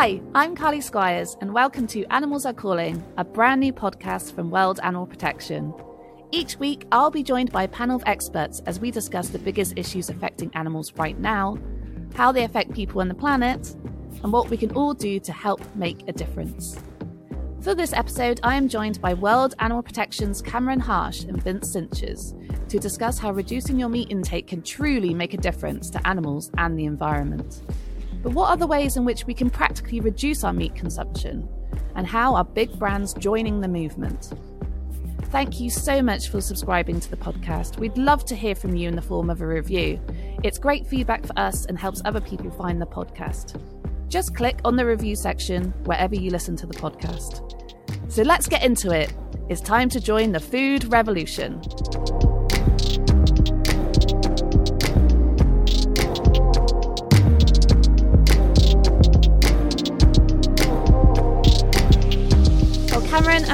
Hi, I'm Carly Squires, and welcome to Animals Are Calling, a brand new podcast from World Animal Protection. Each week, I'll be joined by a panel of experts as we discuss the biggest issues affecting animals right now, how they affect people and the planet, and what we can all do to help make a difference. For this episode, I am joined by World Animal Protection's Cameron Harsh and Vince Cinches to discuss how reducing your meat intake can truly make a difference to animals and the environment. But what are the ways in which we can practically reduce our meat consumption? And how are big brands joining the movement? Thank you so much for subscribing to the podcast. We'd love to hear from you in the form of a review. It's great feedback for us and helps other people find the podcast. Just click on the review section wherever you listen to the podcast. So let's get into it. It's time to join the food revolution.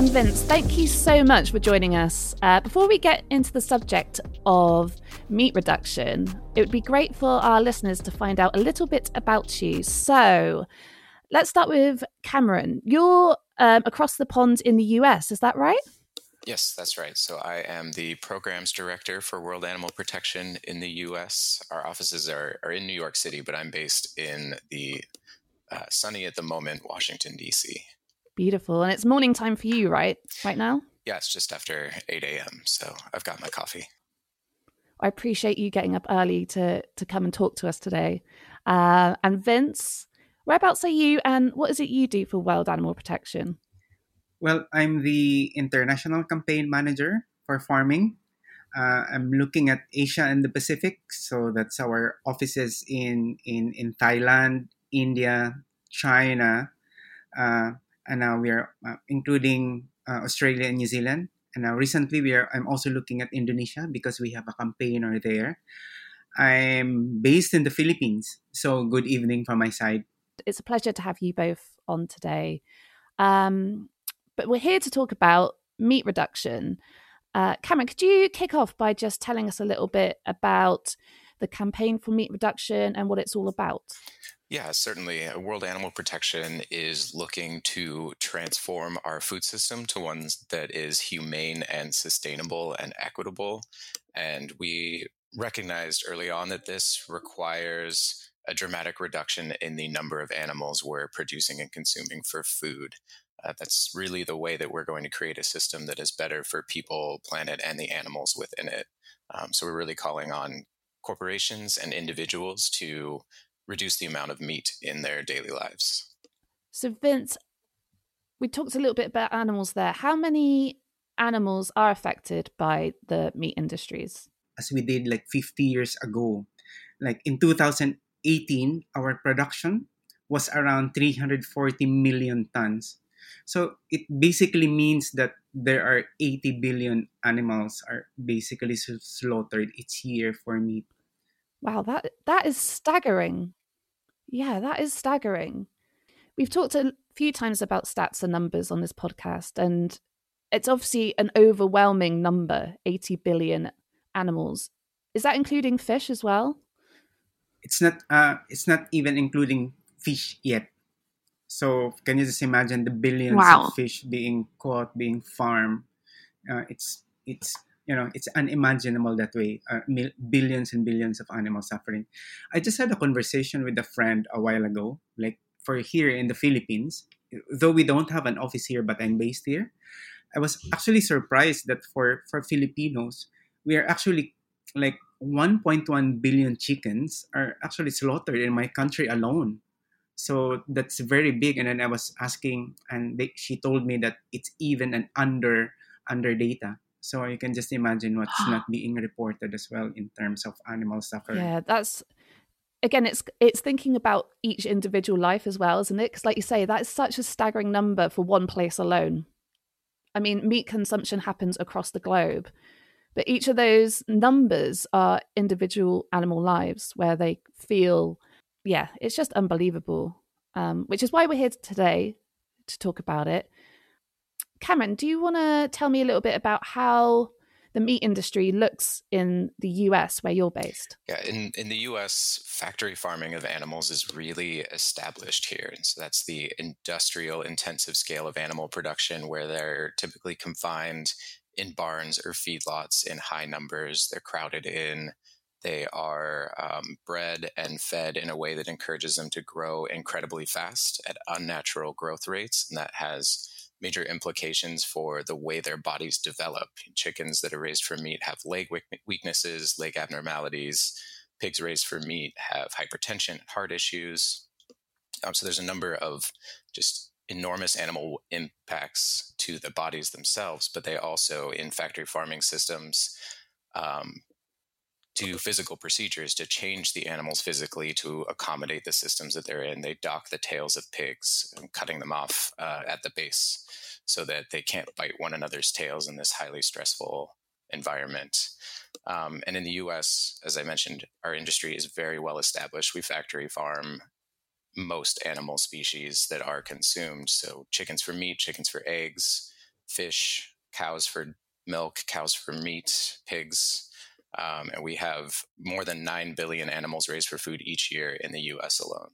And Vince, thank you so much for joining us. Uh, before we get into the subject of meat reduction, it would be great for our listeners to find out a little bit about you. So, let's start with Cameron. You're um, across the pond in the US, is that right? Yes, that's right. So I am the programs director for World Animal Protection in the US. Our offices are, are in New York City, but I'm based in the uh, sunny at the moment Washington, D.C. Beautiful. And it's morning time for you, right? Right now? Yeah, it's just after 8 a.m. So I've got my coffee. I appreciate you getting up early to to come and talk to us today. Uh, and Vince, whereabouts are you and what is it you do for World Animal Protection? Well, I'm the international campaign manager for farming. Uh, I'm looking at Asia and the Pacific. So that's our offices in, in, in Thailand, India, China, uh, and now we are uh, including uh, Australia and New Zealand. And now recently we are. I'm also looking at Indonesia because we have a campaigner there. I'm based in the Philippines, so good evening from my side. It's a pleasure to have you both on today. Um, but we're here to talk about meat reduction. Uh, Cameron, could you kick off by just telling us a little bit about the campaign for meat reduction and what it's all about? Yeah, certainly. Uh, World Animal Protection is looking to transform our food system to one that is humane and sustainable and equitable. And we recognized early on that this requires a dramatic reduction in the number of animals we're producing and consuming for food. Uh, that's really the way that we're going to create a system that is better for people, planet, and the animals within it. Um, so we're really calling on corporations and individuals to reduce the amount of meat in their daily lives. So, Vince, we talked a little bit about animals there. How many animals are affected by the meat industries? As we did like 50 years ago, like in 2018, our production was around 340 million tons. So it basically means that there are 80 billion animals are basically slaughtered each year for meat. Wow, that that is staggering. Yeah, that is staggering. We've talked a few times about stats and numbers on this podcast, and it's obviously an overwhelming number 80 billion animals. Is that including fish as well? It's not uh it's not even including fish yet. So can you just imagine the billions wow. of fish being caught, being farmed? Uh, it's it's you know it's unimaginable that way uh, billions and billions of animals suffering. I just had a conversation with a friend a while ago like for here in the philippines. Though we don't have an office here but i'm based here i was actually surprised that for for filipinos we are actually like 1.1 billion chickens are actually slaughtered in my country alone. So that's very big. And then i was asking and they, she told me that it's even an under under data so you can just imagine what's not being reported as well in terms of animal suffering. Yeah, that's again, it's it's thinking about each individual life as well, isn't it? Because, like you say, that is such a staggering number for one place alone. I mean, meat consumption happens across the globe, but each of those numbers are individual animal lives where they feel, yeah, it's just unbelievable. Um, which is why we're here today to talk about it. Cameron, do you want to tell me a little bit about how the meat industry looks in the US where you're based. Yeah, in, in the US, factory farming of animals is really established here. And so that's the industrial intensive scale of animal production where they're typically confined in barns or feedlots in high numbers. They're crowded in. They are um, bred and fed in a way that encourages them to grow incredibly fast at unnatural growth rates. And that has major implications for the way their bodies develop. Chickens that are raised for meat have leg weaknesses, leg abnormalities. Pigs raised for meat have hypertension, heart issues. Um, so there's a number of just enormous animal impacts to the bodies themselves, but they also, in factory farming systems, um, do physical procedures to change the animals physically to accommodate the systems that they're in. They dock the tails of pigs, cutting them off uh, at the base so that they can't bite one another's tails in this highly stressful environment. Um, and in the US, as I mentioned, our industry is very well established. We factory farm most animal species that are consumed. So, chickens for meat, chickens for eggs, fish, cows for milk, cows for meat, pigs. Um, and we have more than 9 billion animals raised for food each year in the US alone.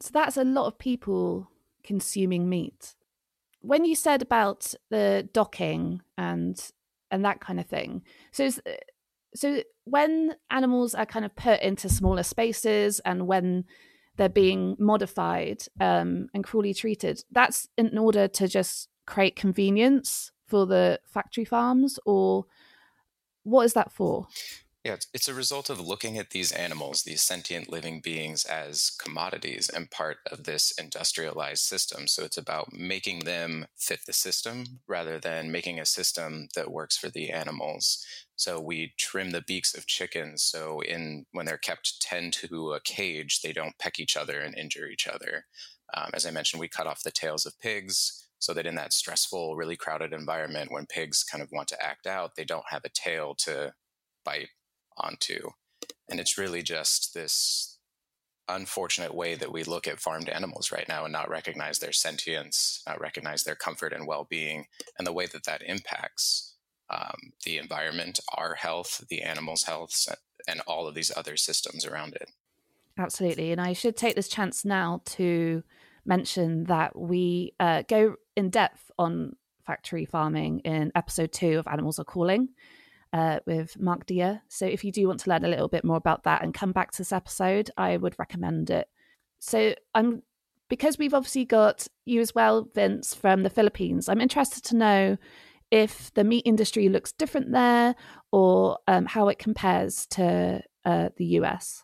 So that's a lot of people consuming meat. When you said about the docking and and that kind of thing, so so when animals are kind of put into smaller spaces and when they're being modified um, and cruelly treated, that's in order to just create convenience for the factory farms, or what is that for? Yeah, it's a result of looking at these animals, these sentient living beings, as commodities and part of this industrialized system. So it's about making them fit the system rather than making a system that works for the animals. So we trim the beaks of chickens so in when they're kept tend to a cage, they don't peck each other and injure each other. Um, as I mentioned, we cut off the tails of pigs so that in that stressful, really crowded environment, when pigs kind of want to act out, they don't have a tail to bite onto. And it's really just this unfortunate way that we look at farmed animals right now and not recognize their sentience, not recognize their comfort and well being, and the way that that impacts um, the environment, our health, the animals' health, and all of these other systems around it. Absolutely. And I should take this chance now to mention that we uh, go in depth on factory farming in episode two of Animals Are Calling uh, with Mark Dia. So if you do want to learn a little bit more about that and come back to this episode, I would recommend it. So I'm because we've obviously got you as well, Vince, from the Philippines. I'm interested to know if the meat industry looks different there or um, how it compares to uh, the US.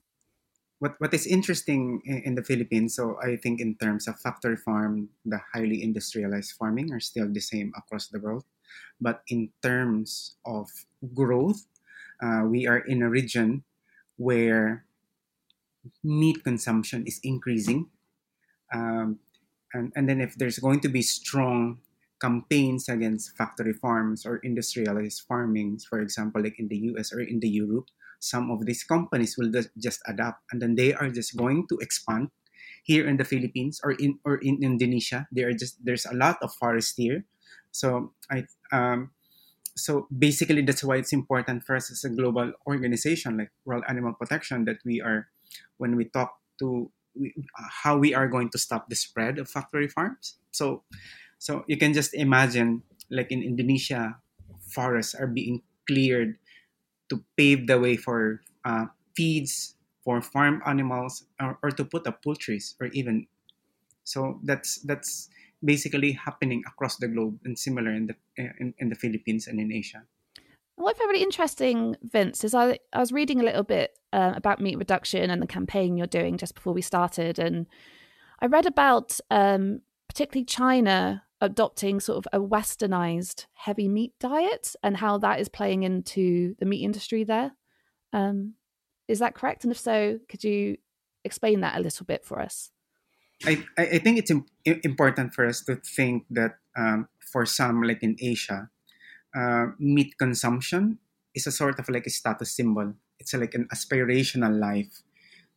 What, what is interesting in, the Philippines, so I think in terms of factory farm, the highly industrialized farming are still the same across the world. But in terms of growth, uh, we are in a region where meat consumption is increasing. Um, and, and then if there's going to be strong campaigns against factory farms or industrialized farmings, for example, like in the US or in the Europe, some of these companies will just adapt and then they are just going to expand here in the Philippines or in or in Indonesia. There are just there's a lot of forest here. So I um, so basically that's why it's important for us as a global organization like World Animal Protection that we are when we talk to we, how we are going to stop the spread of factory farms. So so you can just imagine like in Indonesia, forests are being cleared to pave the way for uh, feeds for farm animals or, or to put up poultries or even so that's that's basically happening across the globe and similar in the in, in the Philippines and in Asia. What I found really interesting, Vince, is I, I was reading a little bit uh, about meat reduction and the campaign you're doing just before we started, and I read about um, particularly China adopting sort of a westernized heavy meat diet and how that is playing into the meat industry there. Um, is that correct? And if so, could you explain that a little bit for us? I, I think it's important for us to think that um, for some, like in Asia, uh, meat consumption is a sort of like a status symbol. It's a, like an aspirational life.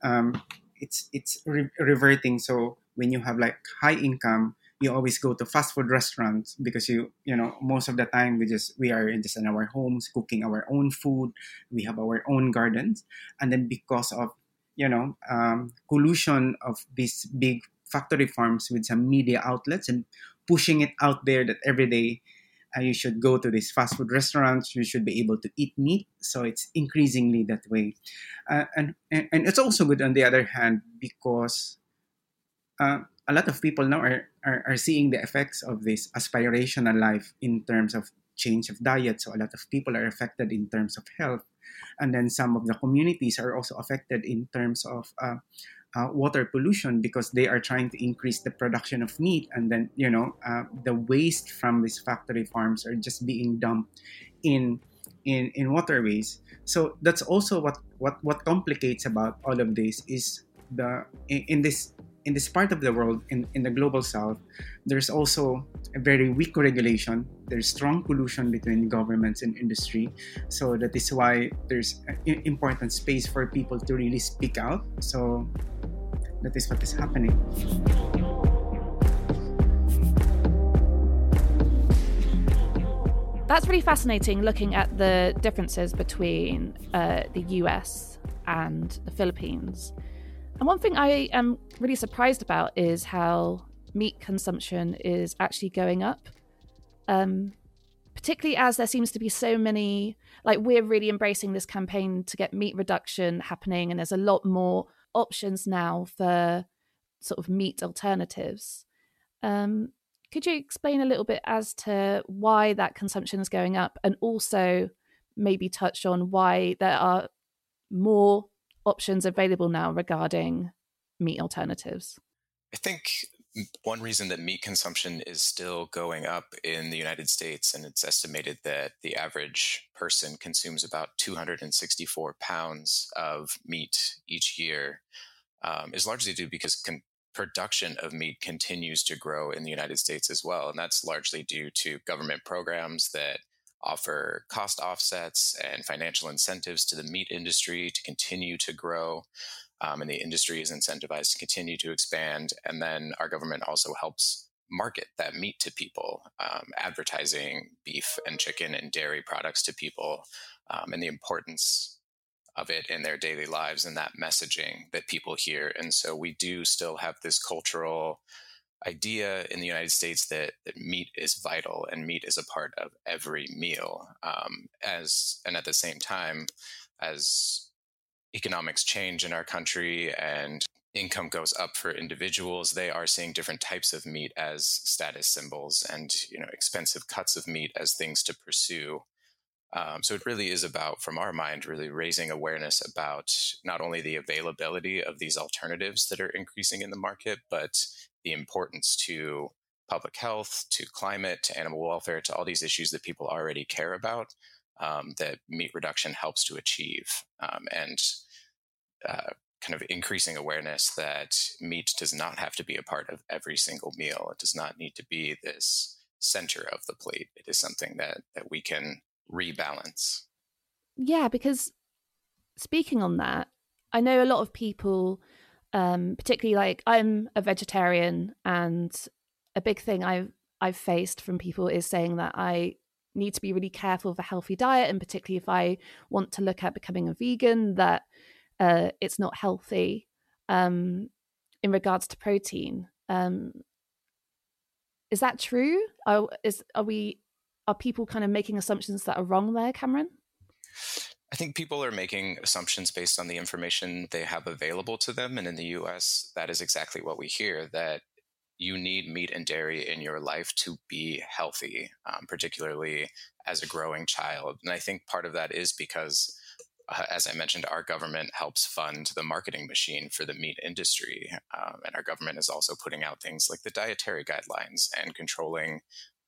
Um, it's it's re- reverting. So when you have like high income, you always go to fast food restaurants because you you know most of the time we just we are just in our homes cooking our own food. We have our own gardens. And then because of you know um, collusion of these big factory farms with some media outlets and pushing it out there that every day uh, you should go to these fast food restaurants you should be able to eat meat. So it's increasingly that way. Uh, and, and and it's also good on the other hand because uh, a lot of people now are, are, are seeing the effects of this aspirational life in terms of change of diet. So a lot of people are affected in terms of health. And then some of the communities are also affected in terms of uh, uh, water pollution because they are trying to increase the production of meat. And then you know uh, the waste from these factory farms are just being dumped in in in waterways. So that's also what what what complicates about all of this is the in, in this in this part of the world, in, in the global south, there's also a very weak regulation. There's strong collusion between governments and industry. So that is why there's important space for people to really speak out. So that is what is happening. That's really fascinating looking at the differences between uh, the US and the Philippines. And one thing I am really surprised about is how meat consumption is actually going up. Um, particularly as there seems to be so many, like, we're really embracing this campaign to get meat reduction happening, and there's a lot more options now for sort of meat alternatives. Um, could you explain a little bit as to why that consumption is going up and also maybe touch on why there are more options available now regarding meat alternatives? I think one reason that meat consumption is still going up in the United States, and it's estimated that the average person consumes about 264 pounds of meat each year, um, is largely due because con- production of meat continues to grow in the United States as well. And that's largely due to government programs that offer cost offsets and financial incentives to the meat industry to continue to grow. Um, and the industry is incentivized to continue to expand. And then our government also helps market that meat to people, um, advertising beef and chicken and dairy products to people, um, and the importance of it in their daily lives and that messaging that people hear. And so we do still have this cultural idea in the United States that, that meat is vital and meat is a part of every meal. Um, as and at the same time, as economics change in our country and income goes up for individuals, they are seeing different types of meat as status symbols and you know expensive cuts of meat as things to pursue. Um, so it really is about, from our mind, really raising awareness about not only the availability of these alternatives that are increasing in the market, but the importance to public health, to climate, to animal welfare, to all these issues that people already care about um, that meat reduction helps to achieve. Um, and uh, kind of increasing awareness that meat does not have to be a part of every single meal. It does not need to be this center of the plate. It is something that, that we can rebalance. Yeah, because speaking on that, I know a lot of people um, particularly like I'm a vegetarian, and a big thing I've I've faced from people is saying that I need to be really careful of a healthy diet, and particularly if I want to look at becoming a vegan, that uh, it's not healthy um, in regards to protein. Um, is that true? Are, is are we are people kind of making assumptions that are wrong there, Cameron? I think people are making assumptions based on the information they have available to them. And in the US, that is exactly what we hear that you need meat and dairy in your life to be healthy, um, particularly as a growing child. And I think part of that is because, uh, as I mentioned, our government helps fund the marketing machine for the meat industry. Um, and our government is also putting out things like the dietary guidelines and controlling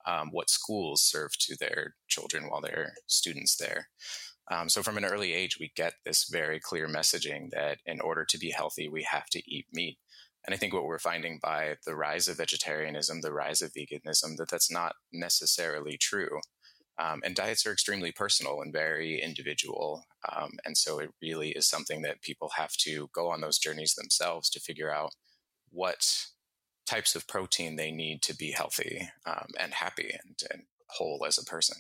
um, what schools serve to their children while they're students there. Um, so from an early age, we get this very clear messaging that in order to be healthy, we have to eat meat. And I think what we're finding by the rise of vegetarianism, the rise of veganism, that that's not necessarily true. Um, and diets are extremely personal and very individual. Um, and so it really is something that people have to go on those journeys themselves to figure out what types of protein they need to be healthy um, and happy and, and whole as a person.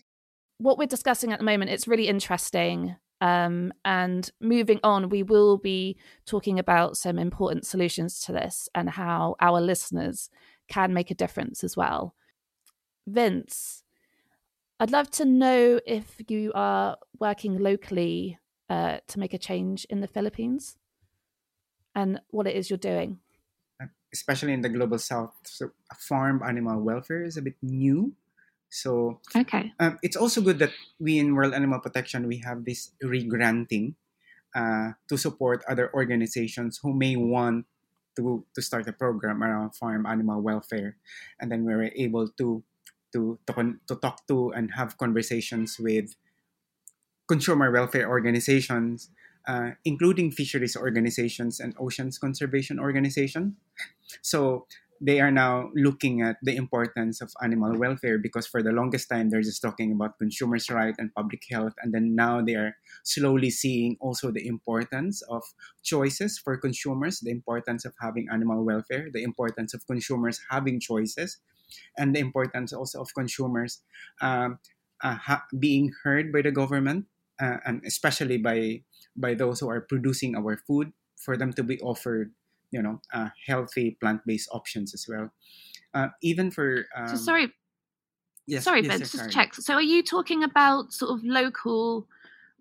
What we're discussing at the moment, it's really interesting. Um, and moving on, we will be talking about some important solutions to this and how our listeners can make a difference as well. Vince, I'd love to know if you are working locally uh, to make a change in the Philippines and what it is you're doing. Especially in the global south, so farm animal welfare is a bit new. So okay, um, it's also good that we in World Animal Protection we have this regranting uh, to support other organizations who may want to to start a program around farm animal welfare, and then we were able to to to, to talk to and have conversations with consumer welfare organizations, uh, including fisheries organizations and oceans conservation organization. So they are now looking at the importance of animal welfare because for the longest time they're just talking about consumers' right and public health, and then now they are slowly seeing also the importance of choices for consumers, the importance of having animal welfare, the importance of consumers having choices, and the importance also of consumers um, uh, ha- being heard by the government uh, and especially by by those who are producing our food for them to be offered you know uh, healthy plant-based options as well. Uh, even for um, so sorry yes, sorry yes, ben just check. So are you talking about sort of local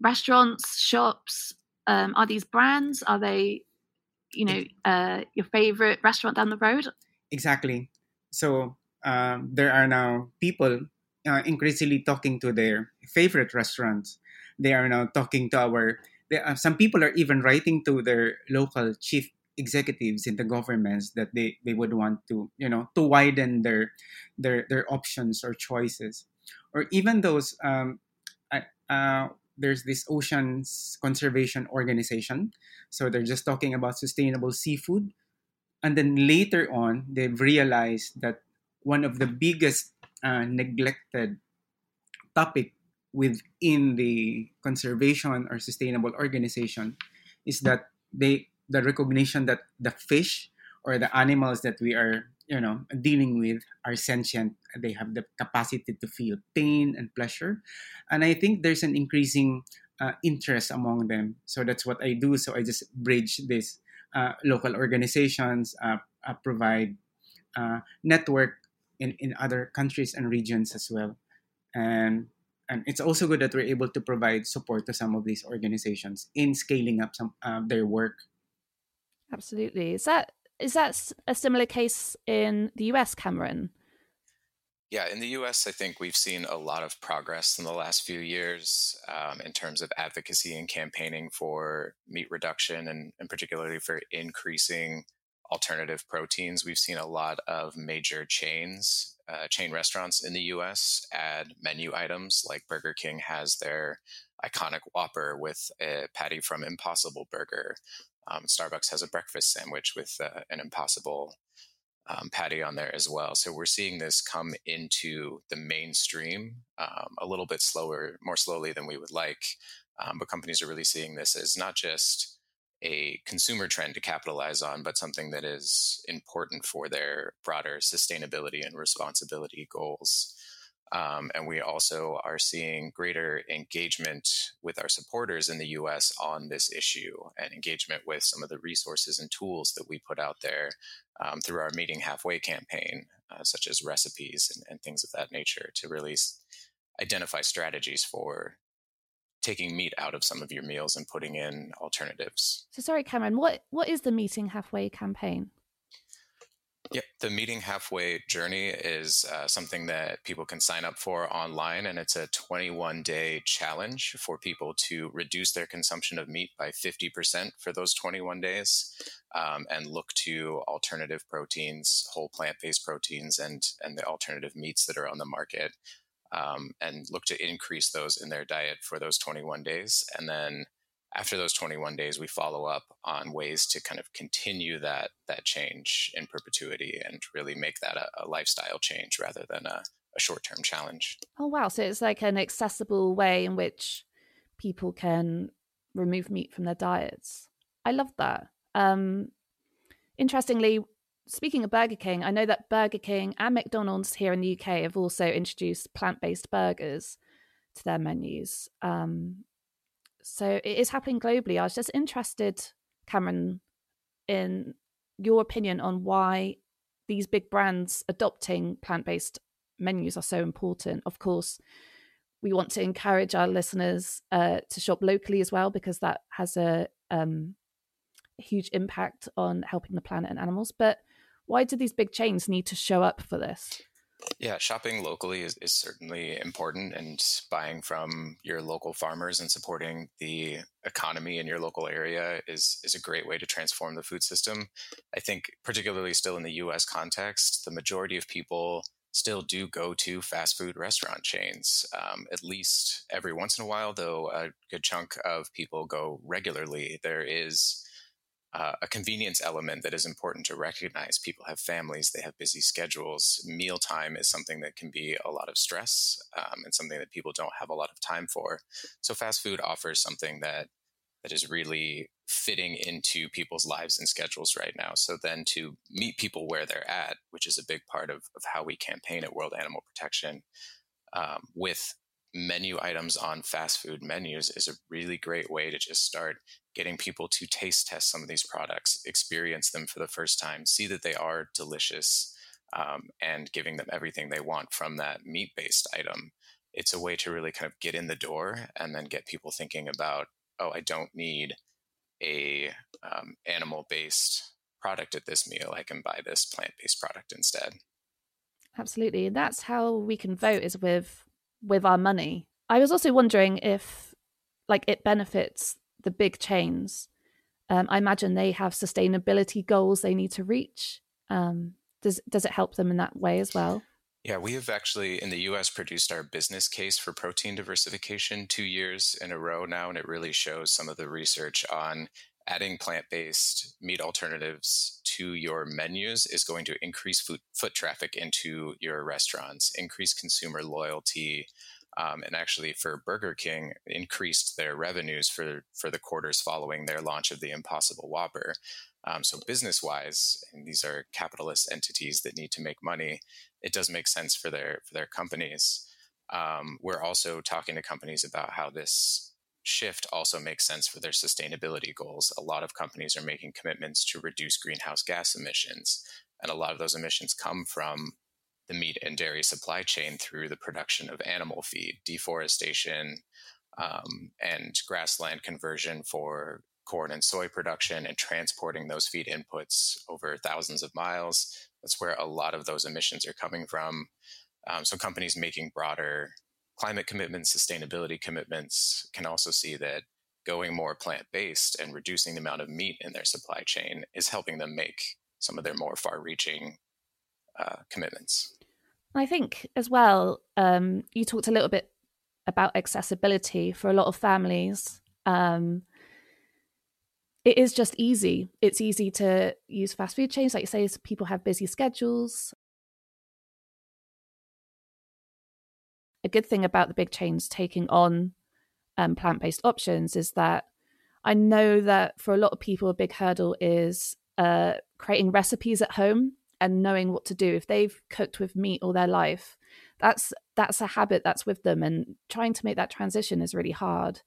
restaurants shops um, are these brands? Are they you know uh, your favorite restaurant down the road? Exactly. So um, there are now people uh, increasingly talking to their favorite restaurants. They are now talking to our uh, some people are even writing to their local chief executives in the governments that they, they would want to you know to widen their their their options or choices. Or even those um, uh, there's this oceans conservation organization. So they're just talking about sustainable seafood. And then later on they've realized that one of the biggest uh, neglected topic within the conservation or sustainable organization is that they the recognition that the fish or the animals that we are you know dealing with are sentient. They have the capacity to feel pain and pleasure. And i think there's an increasing uh, interest among them. So that's what i do. So i just bridge this uh, local organizations uh, uh provide uh, network in, in other countries and regions as well. And and it's also good that we're able to provide support to some of these organizations in scaling up some uh, their work. Absolutely. Is that is that a similar case in the US, Cameron? Yeah, in the US, I think we've seen a lot of progress in the last few years um, in terms of advocacy and campaigning for meat reduction and, and particularly for increasing alternative proteins. We've seen a lot of major chains, uh, chain restaurants in the US add menu items like Burger King has their iconic Whopper with a patty from Impossible Burger. Um, Starbucks has a breakfast sandwich with uh, an Impossible um, patty on there as well. So we're seeing this come into the mainstream um, a little bit slower, more slowly than we would like. Um, but companies are really seeing this as not just a consumer trend to capitalize on, but something that is important for their broader sustainability and responsibility goals. Um, and we also are seeing greater engagement with our supporters in the US on this issue and engagement with some of the resources and tools that we put out there um, through our Meeting Halfway campaign, uh, such as recipes and, and, things of that nature, to really identify strategies for taking meat out of some of your meals and putting in alternatives. So sorry, Cameron, what what is the Meeting Halfway campaign? Yeah, the Meeting Halfway journey is uh, something that people can sign up for online, and it's a 21 day challenge for people to reduce their consumption of meat by 50% for those 21 days um, and look to alternative proteins, whole plant based proteins, and, and the alternative meats that are on the market um, and look to increase those in their diet for those 21 days. And then after those 21 days, we follow up on ways to kind of continue that that change in perpetuity and really make that a, a lifestyle change rather than a, a short term challenge. Oh wow! So it's like an accessible way in which people can remove meat from their diets. I love that. Um, interestingly, speaking of Burger King, I know that Burger King and McDonald's here in the UK have also introduced plant based burgers to their menus. Um, so it is happening globally. I was just interested, Cameron, in your opinion on why these big brands adopting plant based menus are so important. Of course, we want to encourage our listeners uh, to shop locally as well because that has a um, huge impact on helping the planet and animals. But why do these big chains need to show up for this? Yeah, shopping locally is, is certainly important, and buying from your local farmers and supporting the economy in your local area is is a great way to transform the food system. I think, particularly still in the U.S. context, the majority of people still do go to fast food restaurant chains. Um, at least every once in a while, though, a good chunk of people go regularly. There is uh, a convenience element that is important to recognize. People have families, they have busy schedules. Mealtime is something that can be a lot of stress um, and something that people don't have a lot of time for. So, fast food offers something that that is really fitting into people's lives and schedules right now. So then to meet people where they're at, which is a big part of, of how we campaign at World Animal Protection, um, with menu items on fast food menus is a really great way to just start getting people to taste test some of these products, experience them for the first time, see that they are delicious, um, and giving them everything they want from that meat based item. It's a way to really kind of get in the door and then get people thinking about, oh, I don't need a um, animal based product at this meal. I can buy this plant based product instead. Absolutely. And that's how we can vote is with with our money. I was also wondering if like it benefits the big chains. Um, I imagine they have sustainability goals they need to reach. Um, does does it help them in that way as well? Yeah, we have actually in the US produced our business case for protein diversification two years in a row now, and it really shows some of the research on adding plant based meat alternatives to your menus is going to increase food, foot traffic into your restaurants, increase consumer loyalty, um, and actually for Burger King increased their revenues for for the quarters following their launch of the Impossible Whopper. Um, so business wise, and these are capitalist entities that need to make money. It does make sense for their for their companies. Um, we're also talking to companies about how this shift also makes sense for their sustainability goals. A lot of companies are making commitments to reduce greenhouse gas emissions, and a lot of those emissions come from the meat and dairy supply chain through the production of animal feed, deforestation, um, and grassland conversion for corn and soy production, and transporting those feed inputs over thousands of miles. That's where a lot of those emissions are coming from. Um, so companies making broader climate commitments, sustainability commitments can also see that going more plant based and reducing the amount of meat in their supply chain is helping them make some of their more far reaching uh, commitments. I think as well, um, you talked a little bit about accessibility for a lot of families. Um, it is just easy. It's easy to use fast food chains, like you say. People have busy schedules. A good thing about the big chains taking on um, plant based options is that I know that for a lot of people, a big hurdle is uh, creating recipes at home and knowing what to do if they've cooked with meat all their life that's that's a habit that's with them and trying to make that transition is really hard.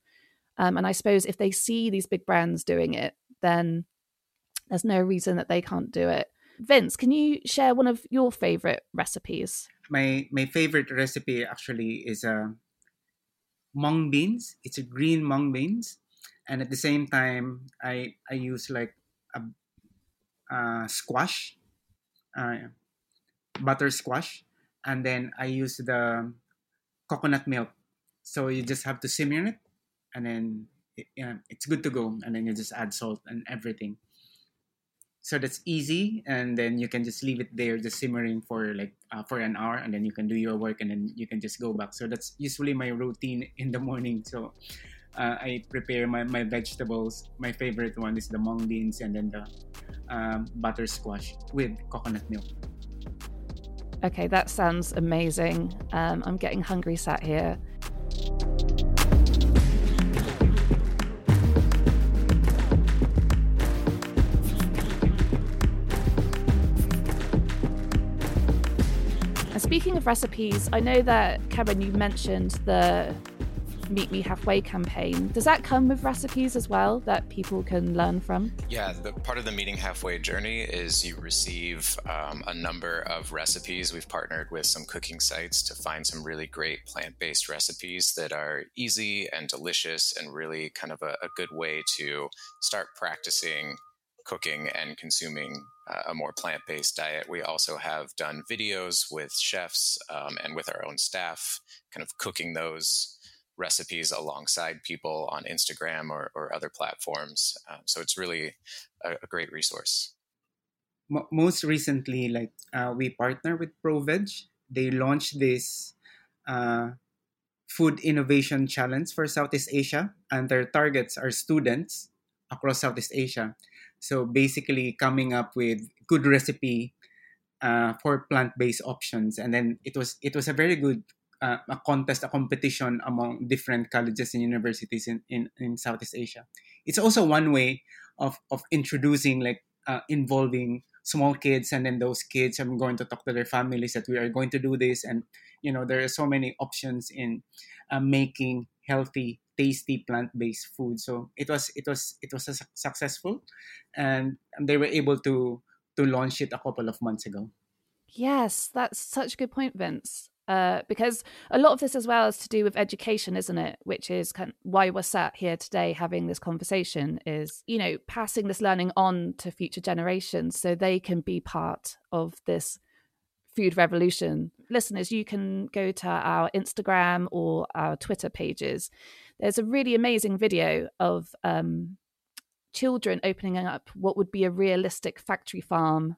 Um, and i suppose if they see these big brands doing it then there's no reason that they can't do it. Vince can you share one of your favorite recipes? My my favorite recipe actually is a uh, mung beans. It's a green mung beans and at the same time i i use like a, a squash uh, butter squash, and then I use the coconut milk. So you just have to simmer it, and then it, it's good to go. And then you just add salt and everything. So that's easy, and then you can just leave it there, just simmering for like uh, for an hour, and then you can do your work, and then you can just go back. So that's usually my routine in the morning. So uh, I prepare my, my vegetables. My favorite one is the mung beans and then the um, butter squash with coconut milk. Okay, that sounds amazing. Um, I'm getting hungry sat here. And speaking of recipes, I know that Kevin, you mentioned the Meet Me Halfway campaign. Does that come with recipes as well that people can learn from? Yeah, the part of the Meeting Halfway journey is you receive um, a number of recipes. We've partnered with some cooking sites to find some really great plant based recipes that are easy and delicious and really kind of a, a good way to start practicing cooking and consuming uh, a more plant based diet. We also have done videos with chefs um, and with our own staff, kind of cooking those recipes alongside people on Instagram or, or other platforms. Um, so it's really a, a great resource. most recently, like uh, we partner with ProVeg. They launched this uh, food innovation challenge for Southeast Asia, and their targets are students across Southeast Asia. So basically, coming up with good recipe uh, for plant-based options, and then it was it was a very good uh, a contest, a competition among different colleges and universities in, in, in Southeast Asia. It's also one way of, of introducing, like, uh, involving small kids, and then those kids are going to talk to their families that we are going to do this. And, you know, there are so many options in uh, making healthy, tasty plant-based food. So it was, it was, it was successful, and, and they were able to to launch it a couple of months ago. Yes, that's such a good point, Vince. Uh, because a lot of this as well is to do with education, isn't it? Which is kind of why we're sat here today having this conversation. Is you know passing this learning on to future generations so they can be part of this food revolution. Listeners, you can go to our Instagram or our Twitter pages. There's a really amazing video of um, children opening up what would be a realistic factory farm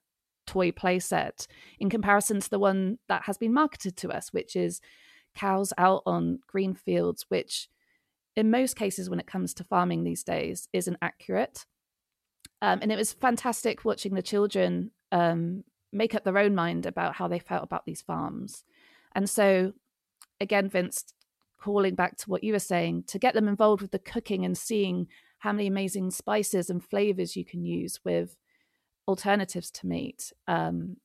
toy playset in comparison to the one that has been marketed to us, which is cows out on green fields, which in most cases, when it comes to farming these days, isn't accurate. Um, and it was fantastic watching the children um, make up their own mind about how they felt about these farms. And so, again, Vince, calling back to what you were saying, to get them involved with the cooking and seeing how many amazing spices and flavors you can use with alternatives to meat um,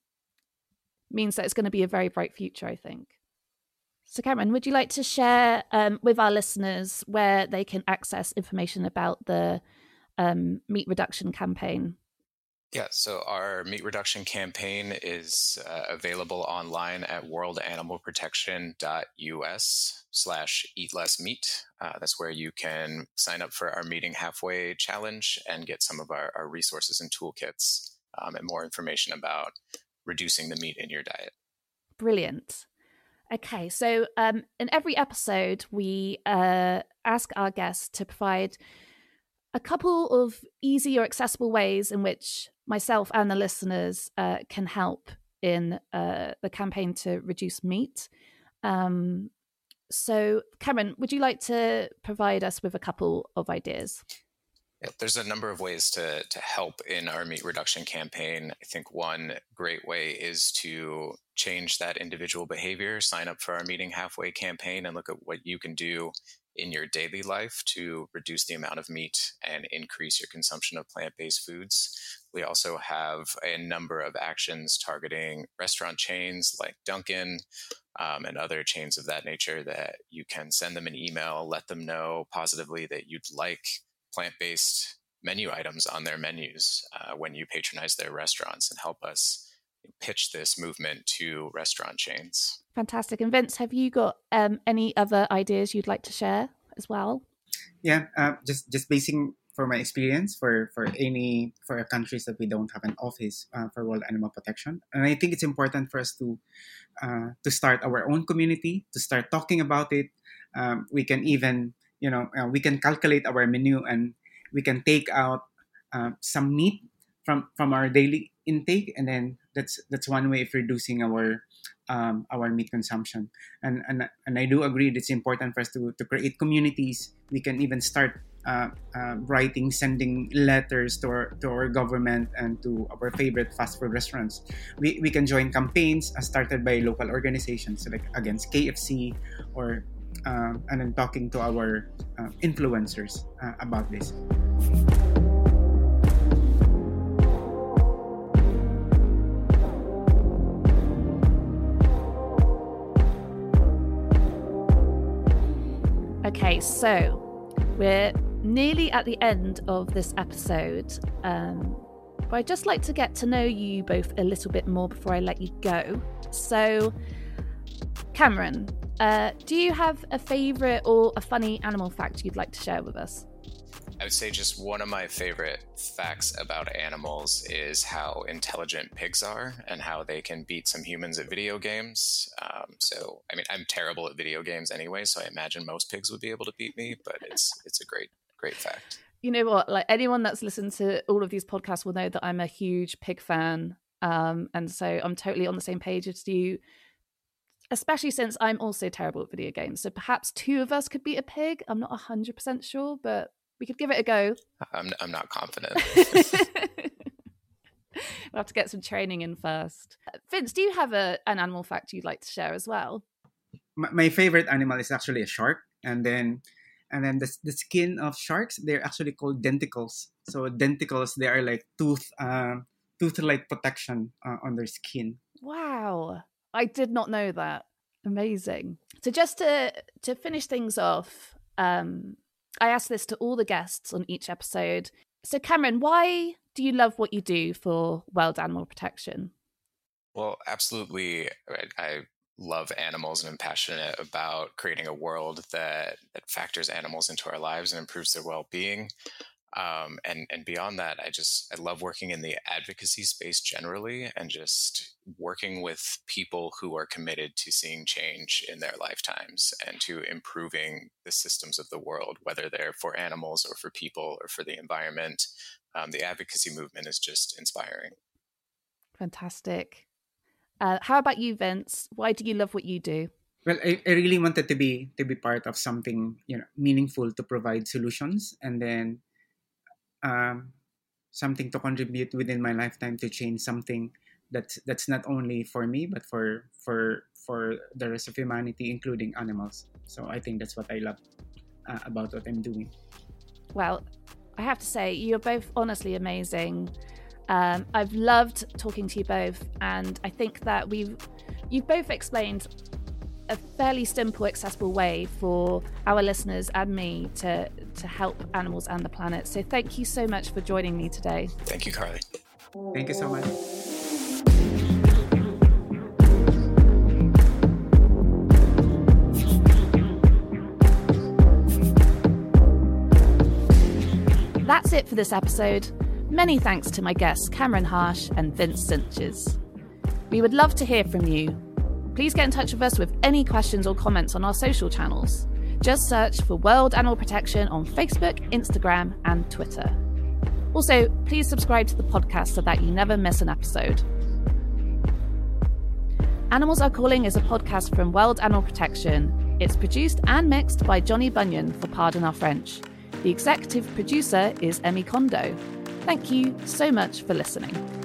means that it's going to be a very bright future, I think. So, Cameron, would you like to share um, with our listeners where they can access information about the um, meat reduction campaign? Yeah, so our meat reduction campaign is uh, available online at worldanimalprotection.us slash eat less meat. Uh, that's where you can sign up for our meeting halfway challenge and get some of our, our resources and toolkits um, and more information about reducing the meat in your diet. Brilliant. Okay, so um, in every episode, we uh, ask our guests to provide a couple of easy or accessible ways in which myself and the listeners uh, can help in uh, the campaign to reduce meat. Um, so, Cameron, would you like to provide us with a couple of ideas? There's a number of ways to, to help in our meat reduction campaign. I think one great way is to change that individual behavior, sign up for our meeting halfway campaign, and look at what you can do in your daily life to reduce the amount of meat and increase your consumption of plant based foods. We also have a number of actions targeting restaurant chains like Dunkin' um, and other chains of that nature that you can send them an email, let them know positively that you'd like plant based menu items on their menus uh, when you patronize their restaurants and help us pitch this movement to restaurant chains. Fantastic. And Vince, have you got um, any other ideas you'd like to share as well? Yeah, uh, just just basing for my experience for for any for countries that we don't have an office uh, for world animal protection, and I think it's important for us to uh, to start our own community to start talking about it. Um, we can even you know uh, we can calculate our menu and we can take out uh, some meat from from our daily intake and then that's that's one way of reducing our um, our meat consumption. And, and and I do agree that it's important for us to, to create communities. We can even start uh, uh, writing sending letters to our, to our government and to our favorite fast food restaurants. We, we can join campaigns started by local organizations like against KFC or uh, and then talking to our uh, influencers uh, about this. Okay, so we're nearly at the end of this episode. Um, but I'd just like to get to know you both a little bit more before I let you go. So, Cameron, uh, do you have a favourite or a funny animal fact you'd like to share with us? I would say just one of my favorite facts about animals is how intelligent pigs are and how they can beat some humans at video games. Um, so, I mean, I'm terrible at video games anyway, so I imagine most pigs would be able to beat me. But it's it's a great great fact. You know what? Like anyone that's listened to all of these podcasts will know that I'm a huge pig fan, um, and so I'm totally on the same page as you. Especially since I'm also terrible at video games, so perhaps two of us could beat a pig. I'm not hundred percent sure, but we could give it a go. I'm I'm not confident. we'll have to get some training in first. Vince, do you have a, an animal fact you'd like to share as well? My, my favorite animal is actually a shark, and then and then the, the skin of sharks they're actually called denticles. So denticles they are like tooth uh, tooth like protection uh, on their skin. Wow, I did not know that. Amazing. So just to to finish things off, um, I ask this to all the guests on each episode. So, Cameron, why do you love what you do for World Animal Protection? Well, absolutely. I love animals and am passionate about creating a world that, that factors animals into our lives and improves their well being. Um, and and beyond that, I just I love working in the advocacy space generally, and just working with people who are committed to seeing change in their lifetimes and to improving the systems of the world, whether they're for animals or for people or for the environment. Um, the advocacy movement is just inspiring. Fantastic. Uh, how about you, Vince? Why do you love what you do? Well, I, I really wanted to be to be part of something you know meaningful to provide solutions, and then um, something to contribute within my lifetime to change something that's that's not only for me but for for for the rest of humanity including animals. So i think that's what i love uh, about what i'm doing. Well i have to say you're both honestly amazing. Um, i've loved talking to you both and i think that we've you've both explained a fairly simple, accessible way for our listeners and me to, to help animals and the planet. So thank you so much for joining me today. Thank you, Carly. Thank you so much. That's it for this episode. Many thanks to my guests Cameron Harsh and Vince Cinches. We would love to hear from you Please get in touch with us with any questions or comments on our social channels. Just search for World Animal Protection on Facebook, Instagram, and Twitter. Also, please subscribe to the podcast so that you never miss an episode. Animals Are Calling is a podcast from World Animal Protection. It's produced and mixed by Johnny Bunyan for Pardon Our French. The executive producer is Emmy Kondo. Thank you so much for listening.